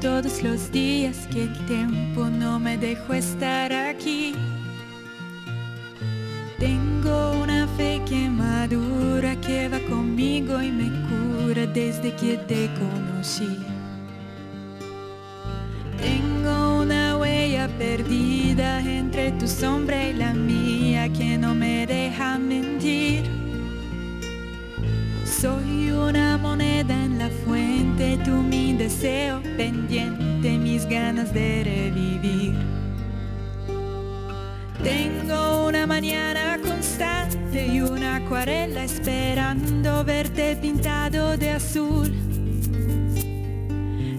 todos los días que el tiempo no me dejó estar aquí. Tengo una fe que madura, que va conmigo y me cura desde que te conocí. Tengo una huella perdida entre tu sombra y la mía que no me deja mentir. Soy una moneda en la fuente, tú mi deseo pendiente, mis ganas de revivir. Tengo una mañana constante y una acuarela esperando verte pintado de azul.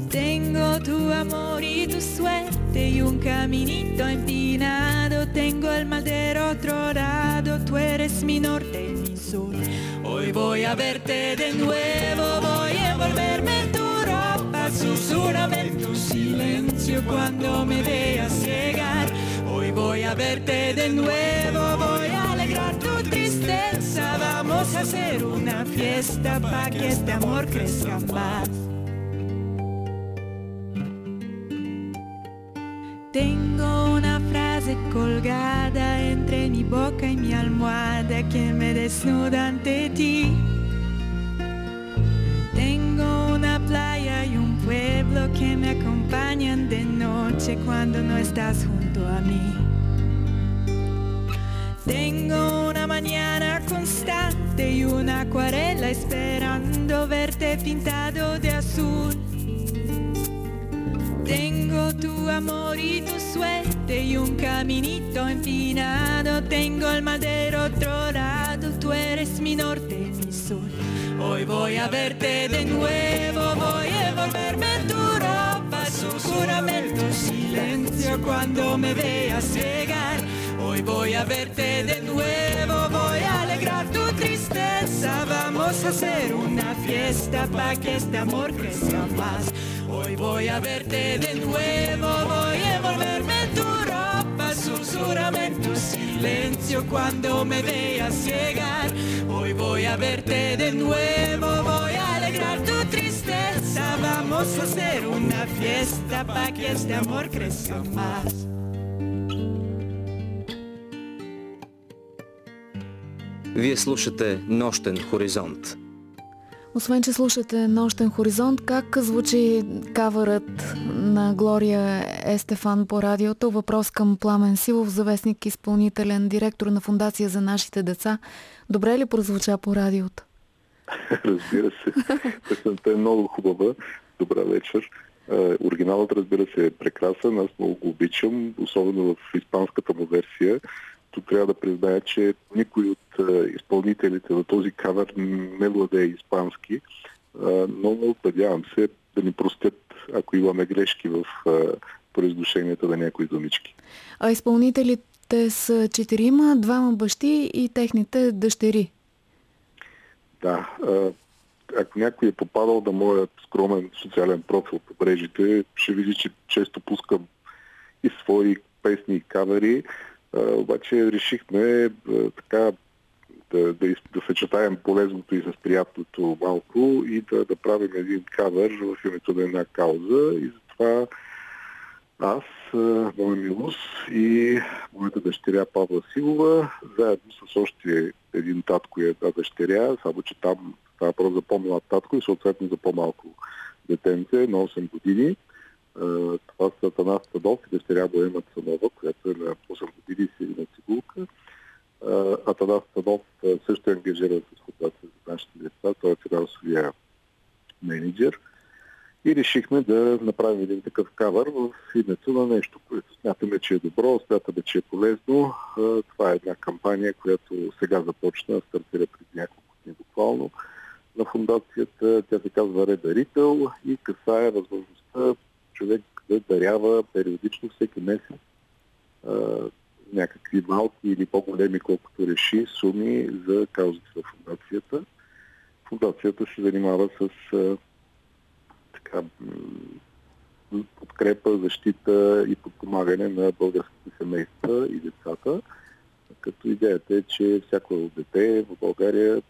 Tengo tu amor y tu suerte y un caminito empinado. Tengo el mal del otro lado, tú eres mi norte Hoy voy a verte de nuevo, voy a envolverme en tu ropa. Susurrame en tu silencio cuando me veas llegar. Hoy voy a verte de nuevo, voy a alegrar tu tristeza. Vamos a hacer una fiesta para que este amor crezca más. Colgada entre mi boca y mi almohada que me desnuda ante ti. Tengo una playa y un pueblo que me acompañan de noche cuando no estás junto a mí. Tengo una mañana constante y una acuarela esperando verte pintado de azul. Tengo tu amor y tu suerte y un caminito empinado. Tengo el otro lado, tú eres mi norte mi sur. Hoy voy a verte de nuevo, voy a envolverme en tu ropa. Susurrame en tu silencio cuando me veas llegar. Hoy voy a verte de nuevo, voy a alegrar tu tristeza. Vamos a hacer una fiesta para que este amor crezca más. Hoy voy a verte de nuevo, voy a envolverme en tu ropa, susurrame en tu silencio cuando me veas llegar. Hoy voy a verte de nuevo, voy a alegrar tu tristeza. Vamos a hacer una fiesta para que este amor crezca más. Вие слушате Нощен хоризонт. Освен, че слушате Нощен хоризонт, как звучи кавърът на Глория Естефан по радиото? Въпрос към Пламен Силов, завестник изпълнителен директор на Фундация за нашите деца. Добре ли прозвуча по радиото? Разбира се. Песента е много хубава. Добра вечер. Оригиналът, разбира се, е прекрасен. Аз много го обичам, особено в испанската му версия. Тук трябва да призная, че никой от изпълнителите на този кавер не владее испански, но надявам се да ни простят, ако имаме грешки в произношенията на някои думички. А изпълнителите са четирима, двама бащи и техните дъщери. Да. Ако някой е попадал на моят скромен социален профил по мрежите, ще види, че често пускам и свои песни и кавери. Обаче решихме а, така да, да, да съчетаем полезното и с приятното малко и да, да правим един кавер в името на една кауза и затова аз, моя милост и моята дъщеря Павла Силова, заедно с още един татко и една дъщеря, само че там става въпрос за по-млад татко и съответно за по-малко детенце на 8 години. Това са Атанас Стадов и дъщеря Боема Цанова, която е на 8 години си на цигулка. Атанас Стадов също е ангажиран с фундация за нашите деца. Той е финансовия менеджер. И решихме да направим един такъв кавър в името на нещо, което смятаме, че е добро, смятаме, че е полезно. Това е една кампания, която сега започна, стартира преди няколко дни буквално на фундацията. Тя се казва Редарител и касае възможността човек да дарява периодично всеки месец някакви малки или по-големи, колкото реши, суми за каузите на фундацията. Фундацията се занимава с така, подкрепа, защита и подпомагане на българските семейства и децата. Като идеята е, че всяко дете в България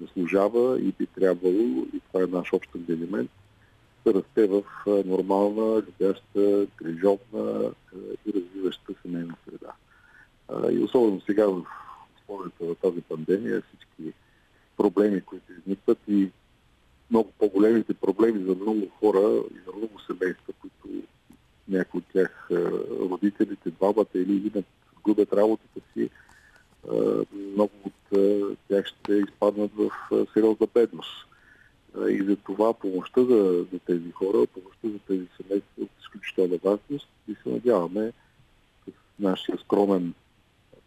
заслужава и би трябвало, и това е наш общ ангажимент, расте в нормална, любяща, грижовна и развиваща семейна среда. И особено сега в условията на тази пандемия, всички проблеми, които изникват и много по-големите проблеми за много хора и за много семейства, които някои от тях родителите, двамата или имат губят работата си, много от тях ще изпаднат в сериозна бедност. И за това помощта за, за тези хора, помощта за тези семейства от изключителна важност и се надяваме с нашия скромен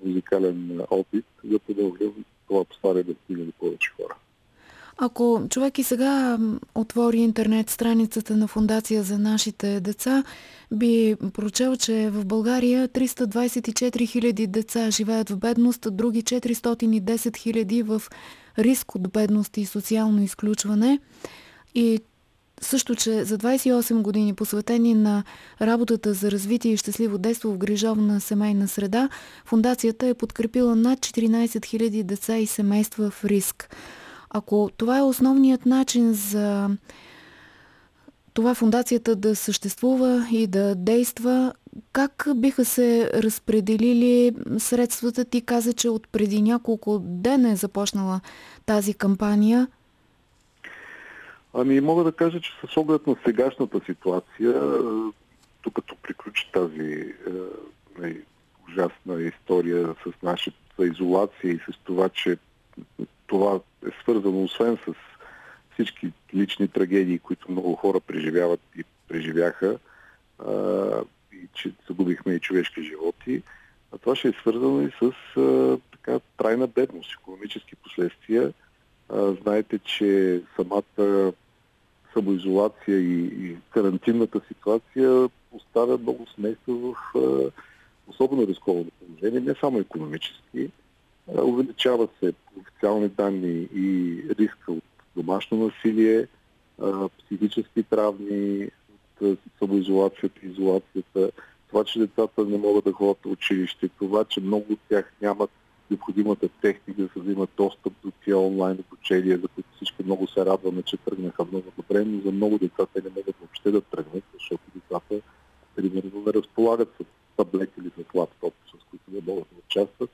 музикален опит да продължим това послание да стигне до повече хора. Ако човек и сега отвори интернет страницата на Фундация за нашите деца, би прочел, че в България 324 хиляди деца живеят в бедност, други 410 хиляди в риск от бедност и социално изключване. И също, че за 28 години посветени на работата за развитие и щастливо детство в грижовна семейна среда, фундацията е подкрепила над 14 000 деца и семейства в риск. Ако това е основният начин за това фундацията да съществува и да действа, как биха се разпределили средствата? Ти каза, че от преди няколко дена е започнала тази кампания. Ами мога да кажа, че с оглед на сегашната ситуация, докато приключи тази е, ужасна история с нашата изолация и с това, че това е свързано освен с всички лични трагедии, които много хора преживяват и преживяха, а, и че загубихме и човешки животи, а това ще е свързано и с а, така, трайна бедност, економически последствия. А, знаете, че самата самоизолация и, и карантинната ситуация поставя много семейства в а, особено рисковано положение, не само економически, Увеличава се официални данни и риска от домашно насилие, психически травми, самоизолацията, изолацията, това, че децата не могат да ходят в училище, това, че много от тях нямат необходимата техника, за да имат достъп до тия онлайн обучения, за които всички много се радваме, че тръгнаха много добре, но за много деца те не могат въобще да тръгнат, защото децата, примерно, не разполагат с таблет или с лаптоп, с които не могат да участват.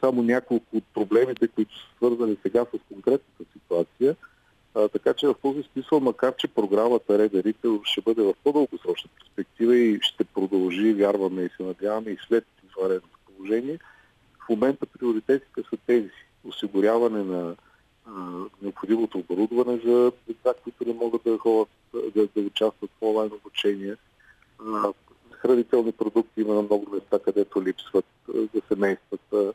Само няколко от проблемите, които са свързани сега с конкретната ситуация. А, така че в този смисъл, макар че програмата Реда ще бъде в по-дългосрочна перспектива и ще продължи, вярваме и се надяваме и след извънредното положение, в момента приоритетите са тези. Осигуряване на а, необходимото оборудване за деца, които не могат да ходят, да, да участват в онлайн обучение, а, хранителни продукти има на много места, където липсват за семействата,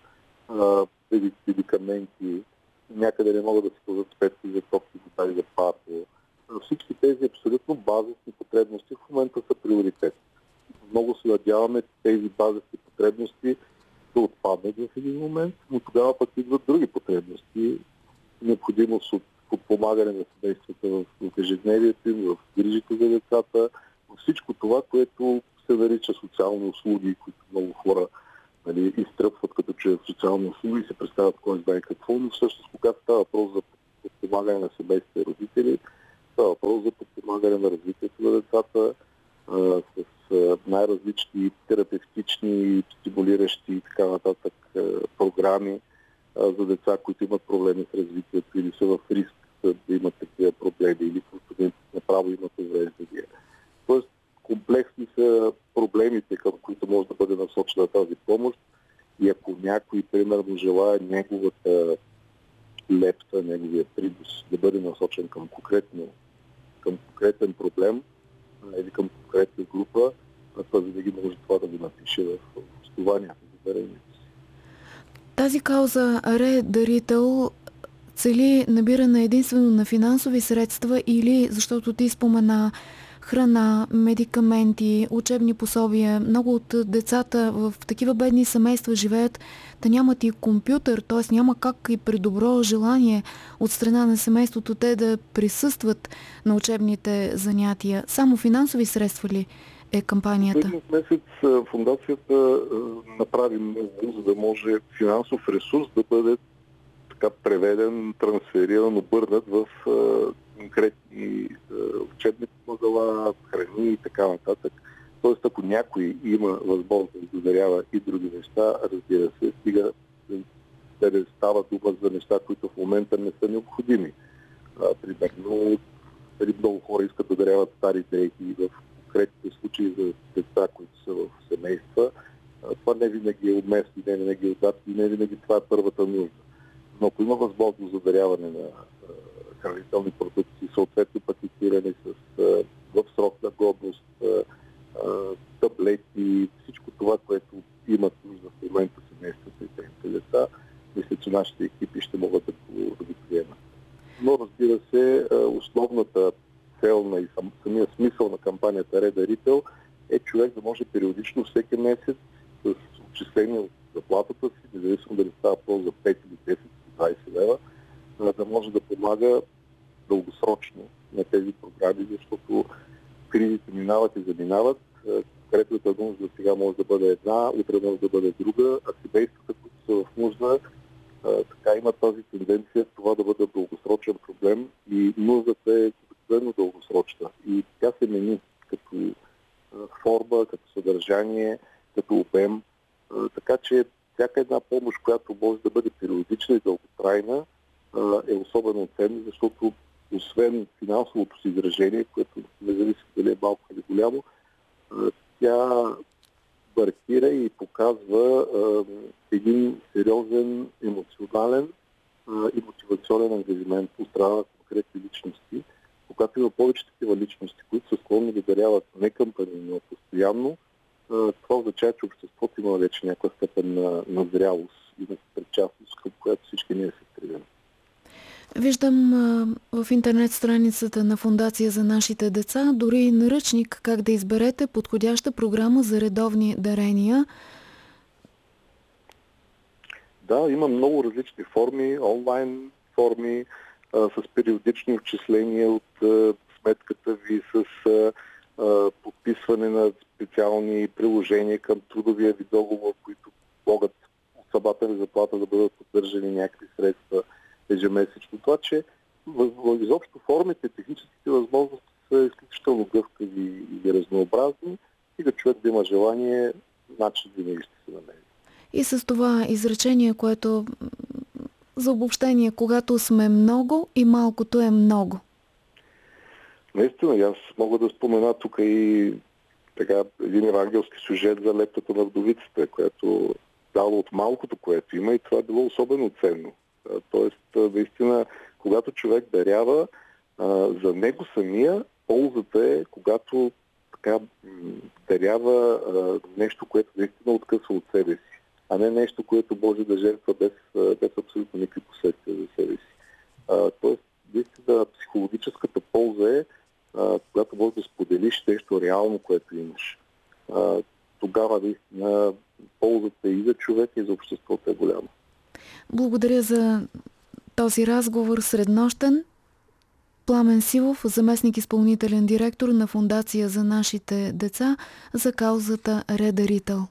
медикаменти, някъде не могат да се ползват специи за топки, детали за парко. Всички тези абсолютно базисни потребности в момента са приоритет. Много се надяваме тези базисни потребности да отпаднат в един момент, но тогава пък идват други потребности. Необходимост от подпомагане на семействата в, в ежедневието им, в грижите за децата, всичко това, което се нарича социални услуги, които много хора нали, изтръпват като че социални услуги и се представят кой знае какво, но всъщност когато става въпрос за подпомагане на семейства и родители, става въпрос за подпомагане на развитието на децата а, с а, най-различни терапевтични, стимулиращи и така нататък а, програми а, за деца, които имат проблеми с развитието или са в риск да имат такива проблеми или които направо имат увреждания. Тоест, комплексни са проблемите, към които може да бъде насочена тази помощ. И ако някой, примерно, желая неговата лепта, неговия принос да бъде насочен към, конкретно, към конкретен проблем или към конкретна група, това винаги може това да го напише в основанието за дарението си. Тази кауза Ре Дарител цели набиране единствено на финансови средства или, защото ти спомена храна, медикаменти, учебни пособия. Много от децата в такива бедни семейства живеят, да нямат и компютър, т.е. няма как и при добро желание от страна на семейството те да присъстват на учебните занятия. Само финансови средства ли е кампанията? Следният месец фундацията направи много, за да може финансов ресурс да бъде така преведен, трансфериран, обърнат в конкретни учебни помагала, храни и така нататък. Тоест, ако някой има възможност да дарява и други неща, разбира се, стига да не става дума за неща, които в момента не са необходими. А, примерно, много хора искат да даряват стари дрехи в конкретните случаи за деца, които са в семейства. Това не винаги е уместно, не винаги е удачно, не винаги това е първата нужда. Но ако има възможност за даряване на хранителни продукти, съответно пакетирани с в срок на годност, таблети, всичко това, което имат нужда в момента семействата и техните деца, мисля, че нашите екипи ще могат да го, да приемат. Но разбира се, основната цел на и сам, самия смисъл на кампанията Редарител е човек да може периодично всеки месец с отчисление от заплатата си, независимо дали става въпрос за 5 или 10 или 20 лева, да може да помага дългосрочно на тези програми, защото кризите минават и заминават. Кредитната нужда сега може да бъде една, утре може да бъде друга, а семействата, които са в нужда, така има тази тенденция това да бъде дългосрочен проблем и нуждата е обикновено дългосрочна. И тя се мени като форма, като съдържание, като обем. Така че всяка една помощ, която може да бъде периодична и дълготрайна, е особено ценна, защото освен финансовото си изражение, което независимо дали е малко или голямо, тя маркира и показва един сериозен емоционален и мотивационен ангажимент от страна на конкретни личности. Когато има повече такива личности, които са склонни да даряват не кампани, но постоянно, това означава, че обществото има вече някаква степен на, на зрялост и на причастност, към която всички ние се. Виждам а, в интернет страницата на Фундация за нашите деца дори наръчник как да изберете подходяща програма за редовни дарения. Да, има много различни форми, онлайн форми, а, с периодични отчисления от а, сметката ви, с а, подписване на специални приложения към трудовия ви договор, които могат от самата ви заплата да бъдат поддържани някакви средства ежемесечно. Това, че изобщо формите, техническите възможности са изключително гъвкави и разнообразни и да човек да има желание, начин винаги ще се намери. И с това изречение, което за обобщение, когато сме много и малкото е много. Наистина, аз мога да спомена тук и така, един евангелски сюжет за лептата на вдовицата, която дала от малкото, което има и това е било особено ценно. Тоест, наистина, когато човек дарява, за него самия ползата е, когато така дарява нещо, което наистина откъсва от себе си, а не нещо, което може да жертва без, без абсолютно никакви последствия за себе си. Тоест, наистина, психологическата полза е, когато можеш да споделиш нещо реално, което имаш. Тогава наистина ползата и за човека, и за обществото е голяма. Благодаря за този разговор среднощен. Пламен Силов, заместник изпълнителен директор на Фундация за нашите деца за каузата Редарител.